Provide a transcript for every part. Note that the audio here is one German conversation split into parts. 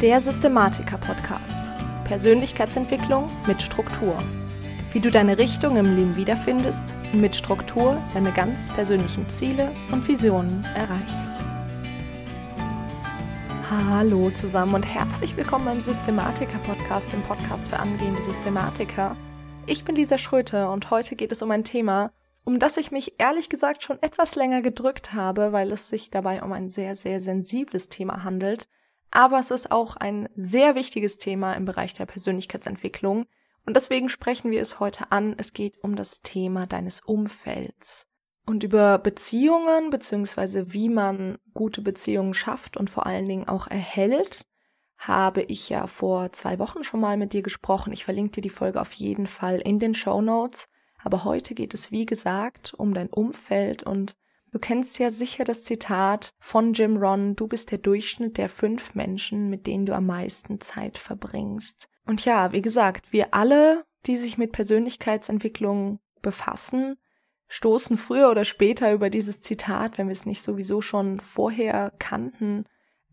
Der Systematiker Podcast. Persönlichkeitsentwicklung mit Struktur. Wie du deine Richtung im Leben wiederfindest und mit Struktur deine ganz persönlichen Ziele und Visionen erreichst. Hallo zusammen und herzlich willkommen beim Systematiker Podcast, dem Podcast für angehende Systematiker. Ich bin Lisa Schröter und heute geht es um ein Thema, um das ich mich ehrlich gesagt schon etwas länger gedrückt habe, weil es sich dabei um ein sehr, sehr sensibles Thema handelt. Aber es ist auch ein sehr wichtiges Thema im Bereich der Persönlichkeitsentwicklung. Und deswegen sprechen wir es heute an. Es geht um das Thema deines Umfelds. Und über Beziehungen beziehungsweise wie man gute Beziehungen schafft und vor allen Dingen auch erhält, habe ich ja vor zwei Wochen schon mal mit dir gesprochen. Ich verlinke dir die Folge auf jeden Fall in den Show Notes. Aber heute geht es, wie gesagt, um dein Umfeld und du kennst ja sicher das Zitat von Jim Ron, du bist der Durchschnitt der fünf Menschen, mit denen du am meisten Zeit verbringst. Und ja, wie gesagt, wir alle, die sich mit Persönlichkeitsentwicklung befassen, stoßen früher oder später über dieses Zitat, wenn wir es nicht sowieso schon vorher kannten.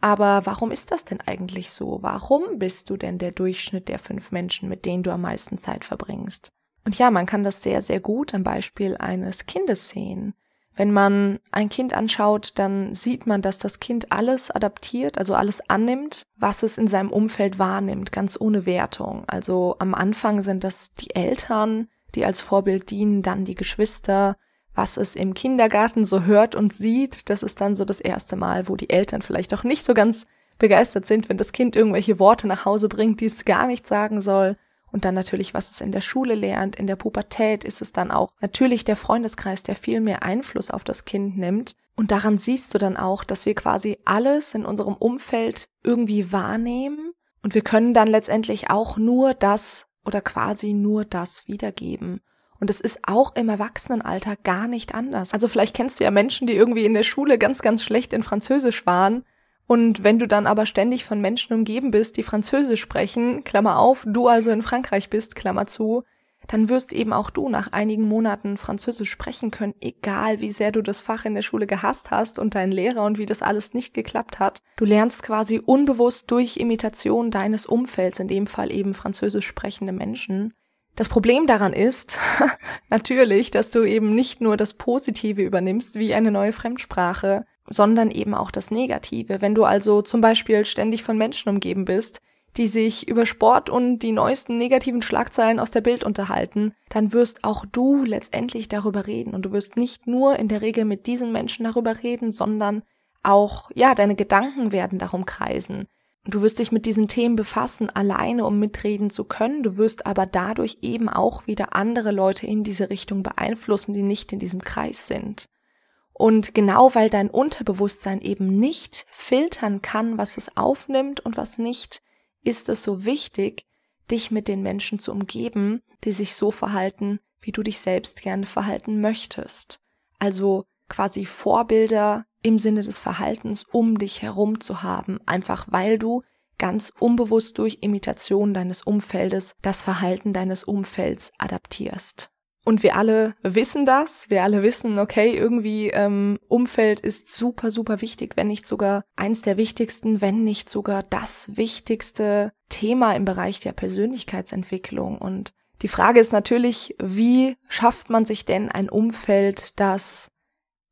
Aber warum ist das denn eigentlich so? Warum bist du denn der Durchschnitt der fünf Menschen, mit denen du am meisten Zeit verbringst? Und ja, man kann das sehr, sehr gut am Beispiel eines Kindes sehen. Wenn man ein Kind anschaut, dann sieht man, dass das Kind alles adaptiert, also alles annimmt, was es in seinem Umfeld wahrnimmt, ganz ohne Wertung. Also am Anfang sind das die Eltern, die als Vorbild dienen, dann die Geschwister, was es im Kindergarten so hört und sieht, das ist dann so das erste Mal, wo die Eltern vielleicht auch nicht so ganz begeistert sind, wenn das Kind irgendwelche Worte nach Hause bringt, die es gar nicht sagen soll. Und dann natürlich, was es in der Schule lernt, in der Pubertät ist es dann auch natürlich der Freundeskreis, der viel mehr Einfluss auf das Kind nimmt. Und daran siehst du dann auch, dass wir quasi alles in unserem Umfeld irgendwie wahrnehmen. Und wir können dann letztendlich auch nur das oder quasi nur das wiedergeben. Und es ist auch im Erwachsenenalter gar nicht anders. Also vielleicht kennst du ja Menschen, die irgendwie in der Schule ganz, ganz schlecht in Französisch waren und wenn du dann aber ständig von Menschen umgeben bist, die Französisch sprechen, Klammer auf, du also in Frankreich bist, Klammer zu, dann wirst eben auch du nach einigen Monaten Französisch sprechen können, egal wie sehr du das Fach in der Schule gehasst hast und deinen Lehrer und wie das alles nicht geklappt hat. Du lernst quasi unbewusst durch Imitation deines Umfelds, in dem Fall eben Französisch sprechende Menschen. Das Problem daran ist natürlich, dass du eben nicht nur das Positive übernimmst wie eine neue Fremdsprache, sondern eben auch das Negative. Wenn du also zum Beispiel ständig von Menschen umgeben bist, die sich über Sport und die neuesten negativen Schlagzeilen aus der Bild unterhalten, dann wirst auch du letztendlich darüber reden. Und du wirst nicht nur in der Regel mit diesen Menschen darüber reden, sondern auch, ja, deine Gedanken werden darum kreisen. Du wirst dich mit diesen Themen befassen, alleine um mitreden zu können. Du wirst aber dadurch eben auch wieder andere Leute in diese Richtung beeinflussen, die nicht in diesem Kreis sind. Und genau weil dein Unterbewusstsein eben nicht filtern kann, was es aufnimmt und was nicht, ist es so wichtig, dich mit den Menschen zu umgeben, die sich so verhalten, wie du dich selbst gerne verhalten möchtest. Also quasi Vorbilder im Sinne des Verhaltens um dich herum zu haben, einfach weil du ganz unbewusst durch Imitation deines Umfeldes das Verhalten deines Umfelds adaptierst. Und wir alle wissen das. Wir alle wissen, okay, irgendwie ähm, Umfeld ist super, super wichtig, wenn nicht sogar eins der wichtigsten, wenn nicht sogar das wichtigste Thema im Bereich der Persönlichkeitsentwicklung. Und die Frage ist natürlich, wie schafft man sich denn ein Umfeld, das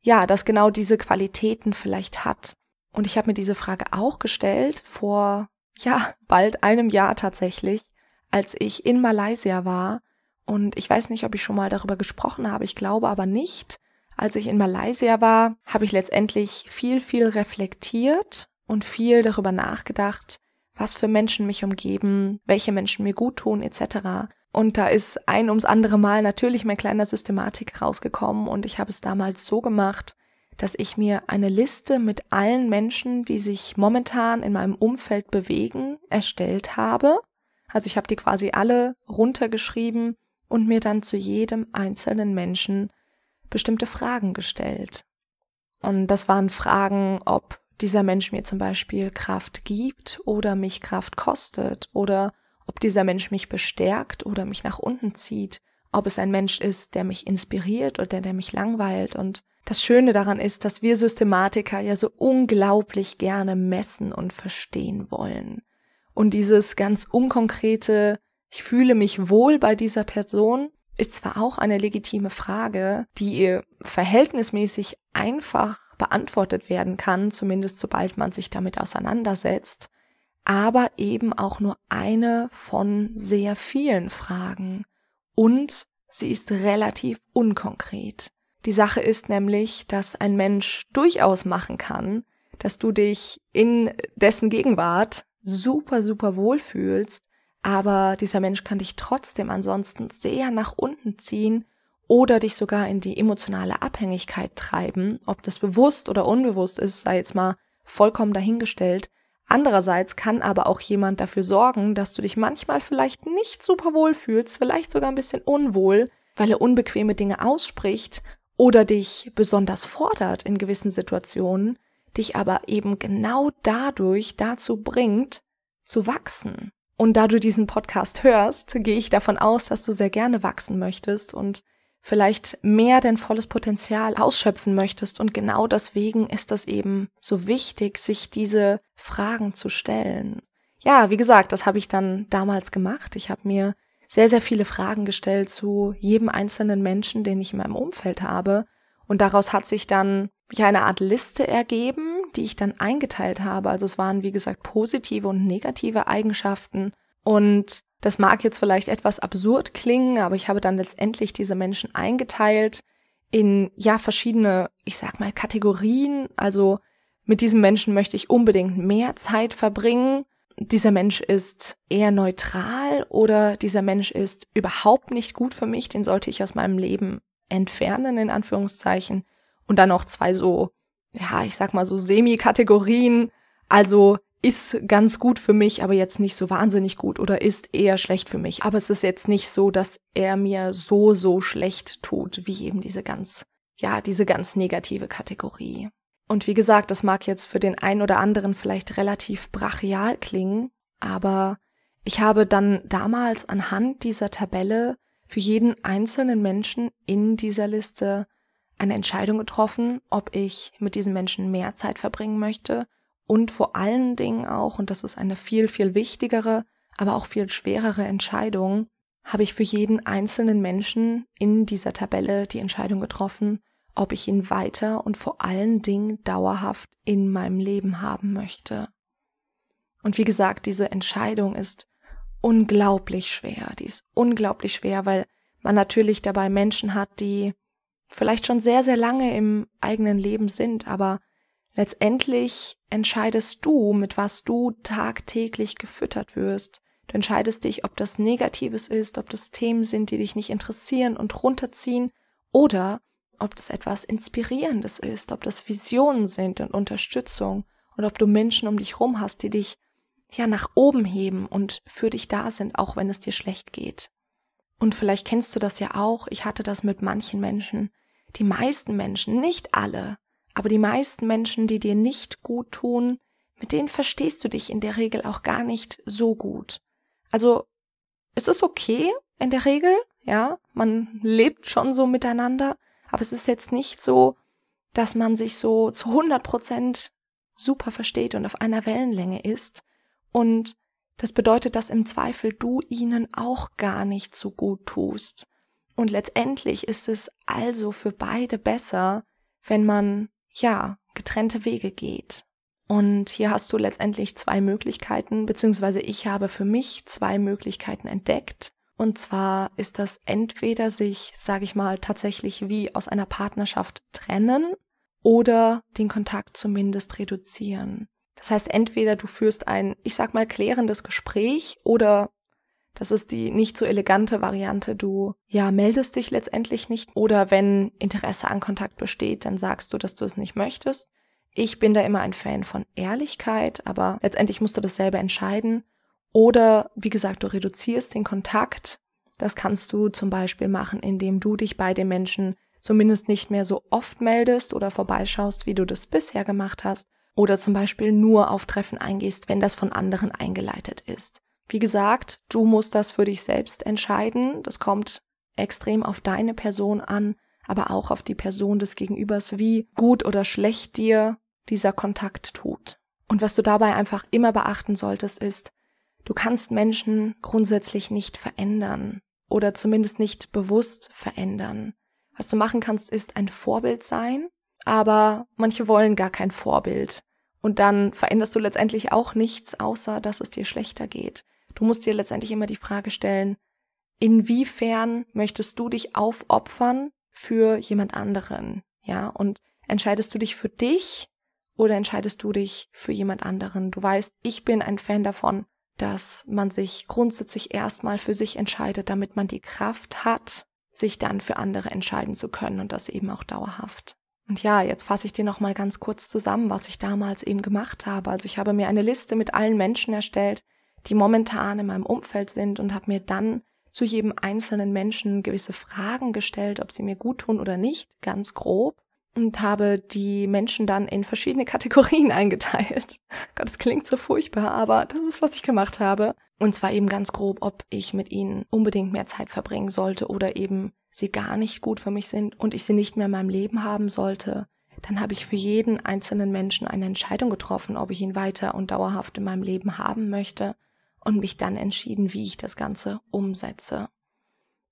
ja, das genau diese Qualitäten vielleicht hat? Und ich habe mir diese Frage auch gestellt vor ja bald einem Jahr tatsächlich, als ich in Malaysia war und ich weiß nicht, ob ich schon mal darüber gesprochen habe, ich glaube aber nicht. Als ich in Malaysia war, habe ich letztendlich viel, viel reflektiert und viel darüber nachgedacht, was für Menschen mich umgeben, welche Menschen mir gut tun, etc. Und da ist ein ums andere Mal natürlich mein kleiner Systematik rausgekommen und ich habe es damals so gemacht, dass ich mir eine Liste mit allen Menschen, die sich momentan in meinem Umfeld bewegen, erstellt habe. Also ich habe die quasi alle runtergeschrieben und mir dann zu jedem einzelnen Menschen bestimmte Fragen gestellt. Und das waren Fragen, ob dieser Mensch mir zum Beispiel Kraft gibt oder mich Kraft kostet oder ob dieser Mensch mich bestärkt oder mich nach unten zieht, ob es ein Mensch ist, der mich inspiriert oder der mich langweilt. Und das Schöne daran ist, dass wir Systematiker ja so unglaublich gerne messen und verstehen wollen. Und dieses ganz unkonkrete, ich fühle mich wohl bei dieser Person, ist zwar auch eine legitime Frage, die verhältnismäßig einfach beantwortet werden kann, zumindest sobald man sich damit auseinandersetzt, aber eben auch nur eine von sehr vielen Fragen. Und sie ist relativ unkonkret. Die Sache ist nämlich, dass ein Mensch durchaus machen kann, dass du dich in dessen Gegenwart super, super wohlfühlst, aber dieser Mensch kann dich trotzdem ansonsten sehr nach unten ziehen oder dich sogar in die emotionale Abhängigkeit treiben. Ob das bewusst oder unbewusst ist, sei jetzt mal vollkommen dahingestellt. Andererseits kann aber auch jemand dafür sorgen, dass du dich manchmal vielleicht nicht super wohl fühlst, vielleicht sogar ein bisschen unwohl, weil er unbequeme Dinge ausspricht oder dich besonders fordert in gewissen Situationen, dich aber eben genau dadurch dazu bringt, zu wachsen. Und da du diesen Podcast hörst, gehe ich davon aus, dass du sehr gerne wachsen möchtest und vielleicht mehr dein volles Potenzial ausschöpfen möchtest. Und genau deswegen ist das eben so wichtig, sich diese Fragen zu stellen. Ja, wie gesagt, das habe ich dann damals gemacht. Ich habe mir sehr, sehr viele Fragen gestellt zu jedem einzelnen Menschen, den ich in meinem Umfeld habe. Und daraus hat sich dann ja eine Art Liste ergeben, die ich dann eingeteilt habe. Also es waren, wie gesagt, positive und negative Eigenschaften. Und das mag jetzt vielleicht etwas absurd klingen, aber ich habe dann letztendlich diese Menschen eingeteilt in, ja, verschiedene, ich sag mal, Kategorien. Also mit diesem Menschen möchte ich unbedingt mehr Zeit verbringen. Dieser Mensch ist eher neutral oder dieser Mensch ist überhaupt nicht gut für mich, den sollte ich aus meinem Leben entfernen, in Anführungszeichen. Und dann noch zwei so, ja, ich sag mal so Semi-Kategorien. Also ist ganz gut für mich, aber jetzt nicht so wahnsinnig gut oder ist eher schlecht für mich. Aber es ist jetzt nicht so, dass er mir so, so schlecht tut, wie eben diese ganz, ja, diese ganz negative Kategorie. Und wie gesagt, das mag jetzt für den einen oder anderen vielleicht relativ brachial klingen, aber ich habe dann damals anhand dieser Tabelle für jeden einzelnen Menschen in dieser Liste eine Entscheidung getroffen, ob ich mit diesen Menschen mehr Zeit verbringen möchte und vor allen Dingen auch, und das ist eine viel, viel wichtigere, aber auch viel schwerere Entscheidung, habe ich für jeden einzelnen Menschen in dieser Tabelle die Entscheidung getroffen, ob ich ihn weiter und vor allen Dingen dauerhaft in meinem Leben haben möchte. Und wie gesagt, diese Entscheidung ist unglaublich schwer. Die ist unglaublich schwer, weil man natürlich dabei Menschen hat, die vielleicht schon sehr, sehr lange im eigenen Leben sind, aber Letztendlich entscheidest du, mit was du tagtäglich gefüttert wirst. Du entscheidest dich, ob das Negatives ist, ob das Themen sind, die dich nicht interessieren und runterziehen, oder ob das etwas Inspirierendes ist, ob das Visionen sind und Unterstützung und ob du Menschen um dich rum hast, die dich ja nach oben heben und für dich da sind, auch wenn es dir schlecht geht. Und vielleicht kennst du das ja auch, ich hatte das mit manchen Menschen. Die meisten Menschen, nicht alle, aber die meisten Menschen, die dir nicht gut tun, mit denen verstehst du dich in der Regel auch gar nicht so gut. Also, es ist okay in der Regel, ja, man lebt schon so miteinander, aber es ist jetzt nicht so, dass man sich so zu 100 Prozent super versteht und auf einer Wellenlänge ist. Und das bedeutet, dass im Zweifel du ihnen auch gar nicht so gut tust. Und letztendlich ist es also für beide besser, wenn man ja, getrennte Wege geht. Und hier hast du letztendlich zwei Möglichkeiten, beziehungsweise ich habe für mich zwei Möglichkeiten entdeckt. Und zwar ist das entweder sich, sage ich mal, tatsächlich wie aus einer Partnerschaft trennen oder den Kontakt zumindest reduzieren. Das heißt, entweder du führst ein, ich sag mal, klärendes Gespräch oder das ist die nicht so elegante Variante. Du, ja, meldest dich letztendlich nicht. Oder wenn Interesse an Kontakt besteht, dann sagst du, dass du es nicht möchtest. Ich bin da immer ein Fan von Ehrlichkeit, aber letztendlich musst du das selber entscheiden. Oder, wie gesagt, du reduzierst den Kontakt. Das kannst du zum Beispiel machen, indem du dich bei den Menschen zumindest nicht mehr so oft meldest oder vorbeischaust, wie du das bisher gemacht hast. Oder zum Beispiel nur auf Treffen eingehst, wenn das von anderen eingeleitet ist. Wie gesagt, du musst das für dich selbst entscheiden. Das kommt extrem auf deine Person an, aber auch auf die Person des Gegenübers, wie gut oder schlecht dir dieser Kontakt tut. Und was du dabei einfach immer beachten solltest, ist, Du kannst Menschen grundsätzlich nicht verändern oder zumindest nicht bewusst verändern. Was du machen kannst, ist ein Vorbild sein, aber manche wollen gar kein Vorbild. Und dann veränderst du letztendlich auch nichts, außer dass es dir schlechter geht. Du musst dir letztendlich immer die Frage stellen, inwiefern möchtest du dich aufopfern für jemand anderen? Ja, und entscheidest du dich für dich oder entscheidest du dich für jemand anderen? Du weißt, ich bin ein Fan davon, dass man sich grundsätzlich erstmal für sich entscheidet, damit man die Kraft hat, sich dann für andere entscheiden zu können und das eben auch dauerhaft. Und ja, jetzt fasse ich dir noch mal ganz kurz zusammen, was ich damals eben gemacht habe. Also ich habe mir eine Liste mit allen Menschen erstellt, die momentan in meinem Umfeld sind und habe mir dann zu jedem einzelnen Menschen gewisse Fragen gestellt, ob sie mir gut tun oder nicht, ganz grob und habe die Menschen dann in verschiedene Kategorien eingeteilt. Gott, das klingt so furchtbar, aber das ist, was ich gemacht habe. Und zwar eben ganz grob, ob ich mit ihnen unbedingt mehr Zeit verbringen sollte oder eben sie gar nicht gut für mich sind und ich sie nicht mehr in meinem Leben haben sollte. Dann habe ich für jeden einzelnen Menschen eine Entscheidung getroffen, ob ich ihn weiter und dauerhaft in meinem Leben haben möchte und mich dann entschieden, wie ich das Ganze umsetze.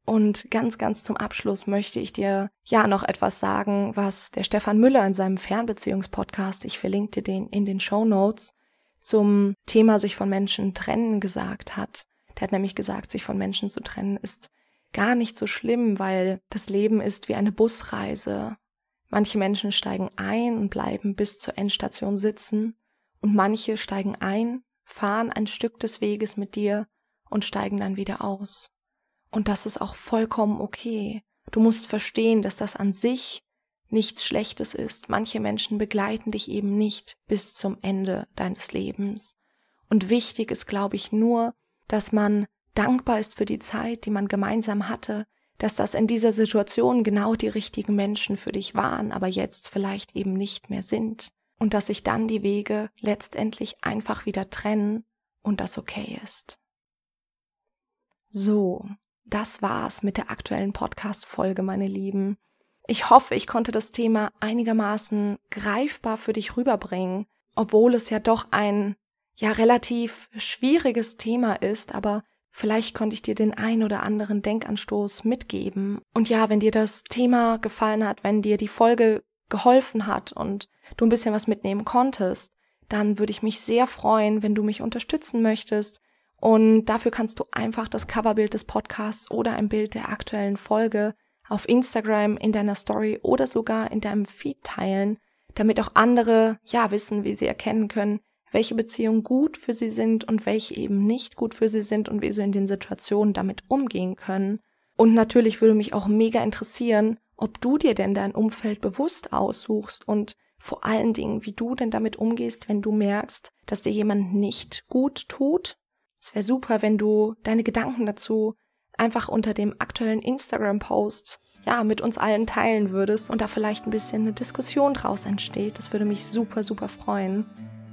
Und ganz, ganz zum Abschluss möchte ich dir ja noch etwas sagen, was der Stefan Müller in seinem Fernbeziehungspodcast, ich verlinkte den in den Show Notes, zum Thema sich von Menschen trennen gesagt hat. Der hat nämlich gesagt, sich von Menschen zu trennen ist gar nicht so schlimm, weil das Leben ist wie eine Busreise. Manche Menschen steigen ein und bleiben bis zur Endstation sitzen und manche steigen ein, fahren ein Stück des Weges mit dir und steigen dann wieder aus. Und das ist auch vollkommen okay. Du musst verstehen, dass das an sich nichts Schlechtes ist. Manche Menschen begleiten dich eben nicht bis zum Ende deines Lebens. Und wichtig ist, glaube ich, nur, dass man dankbar ist für die Zeit, die man gemeinsam hatte, dass das in dieser Situation genau die richtigen Menschen für dich waren, aber jetzt vielleicht eben nicht mehr sind. Und dass sich dann die Wege letztendlich einfach wieder trennen und das okay ist. So, das war's mit der aktuellen Podcast-Folge, meine Lieben. Ich hoffe, ich konnte das Thema einigermaßen greifbar für dich rüberbringen, obwohl es ja doch ein ja relativ schwieriges Thema ist, aber vielleicht konnte ich dir den ein oder anderen Denkanstoß mitgeben. Und ja, wenn dir das Thema gefallen hat, wenn dir die Folge geholfen hat und du ein bisschen was mitnehmen konntest, dann würde ich mich sehr freuen, wenn du mich unterstützen möchtest, und dafür kannst du einfach das Coverbild des Podcasts oder ein Bild der aktuellen Folge auf Instagram in deiner Story oder sogar in deinem Feed teilen, damit auch andere ja wissen, wie sie erkennen können, welche Beziehungen gut für sie sind und welche eben nicht gut für sie sind und wie sie in den Situationen damit umgehen können. Und natürlich würde mich auch mega interessieren, ob du dir denn dein Umfeld bewusst aussuchst und vor allen Dingen, wie du denn damit umgehst, wenn du merkst, dass dir jemand nicht gut tut es wäre super, wenn du deine Gedanken dazu einfach unter dem aktuellen Instagram-Post ja, mit uns allen teilen würdest und da vielleicht ein bisschen eine Diskussion draus entsteht. Das würde mich super, super freuen.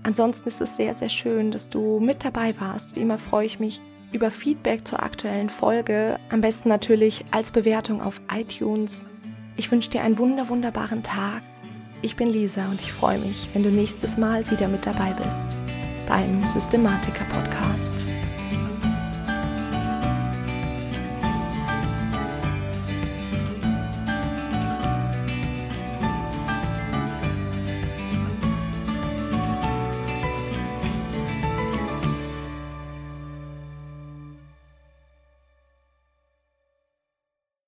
Ansonsten ist es sehr, sehr schön, dass du mit dabei warst. Wie immer freue ich mich über Feedback zur aktuellen Folge. Am besten natürlich als Bewertung auf iTunes. Ich wünsche dir einen wunder, wunderbaren Tag. Ich bin Lisa und ich freue mich, wenn du nächstes Mal wieder mit dabei bist beim Systematiker Podcast.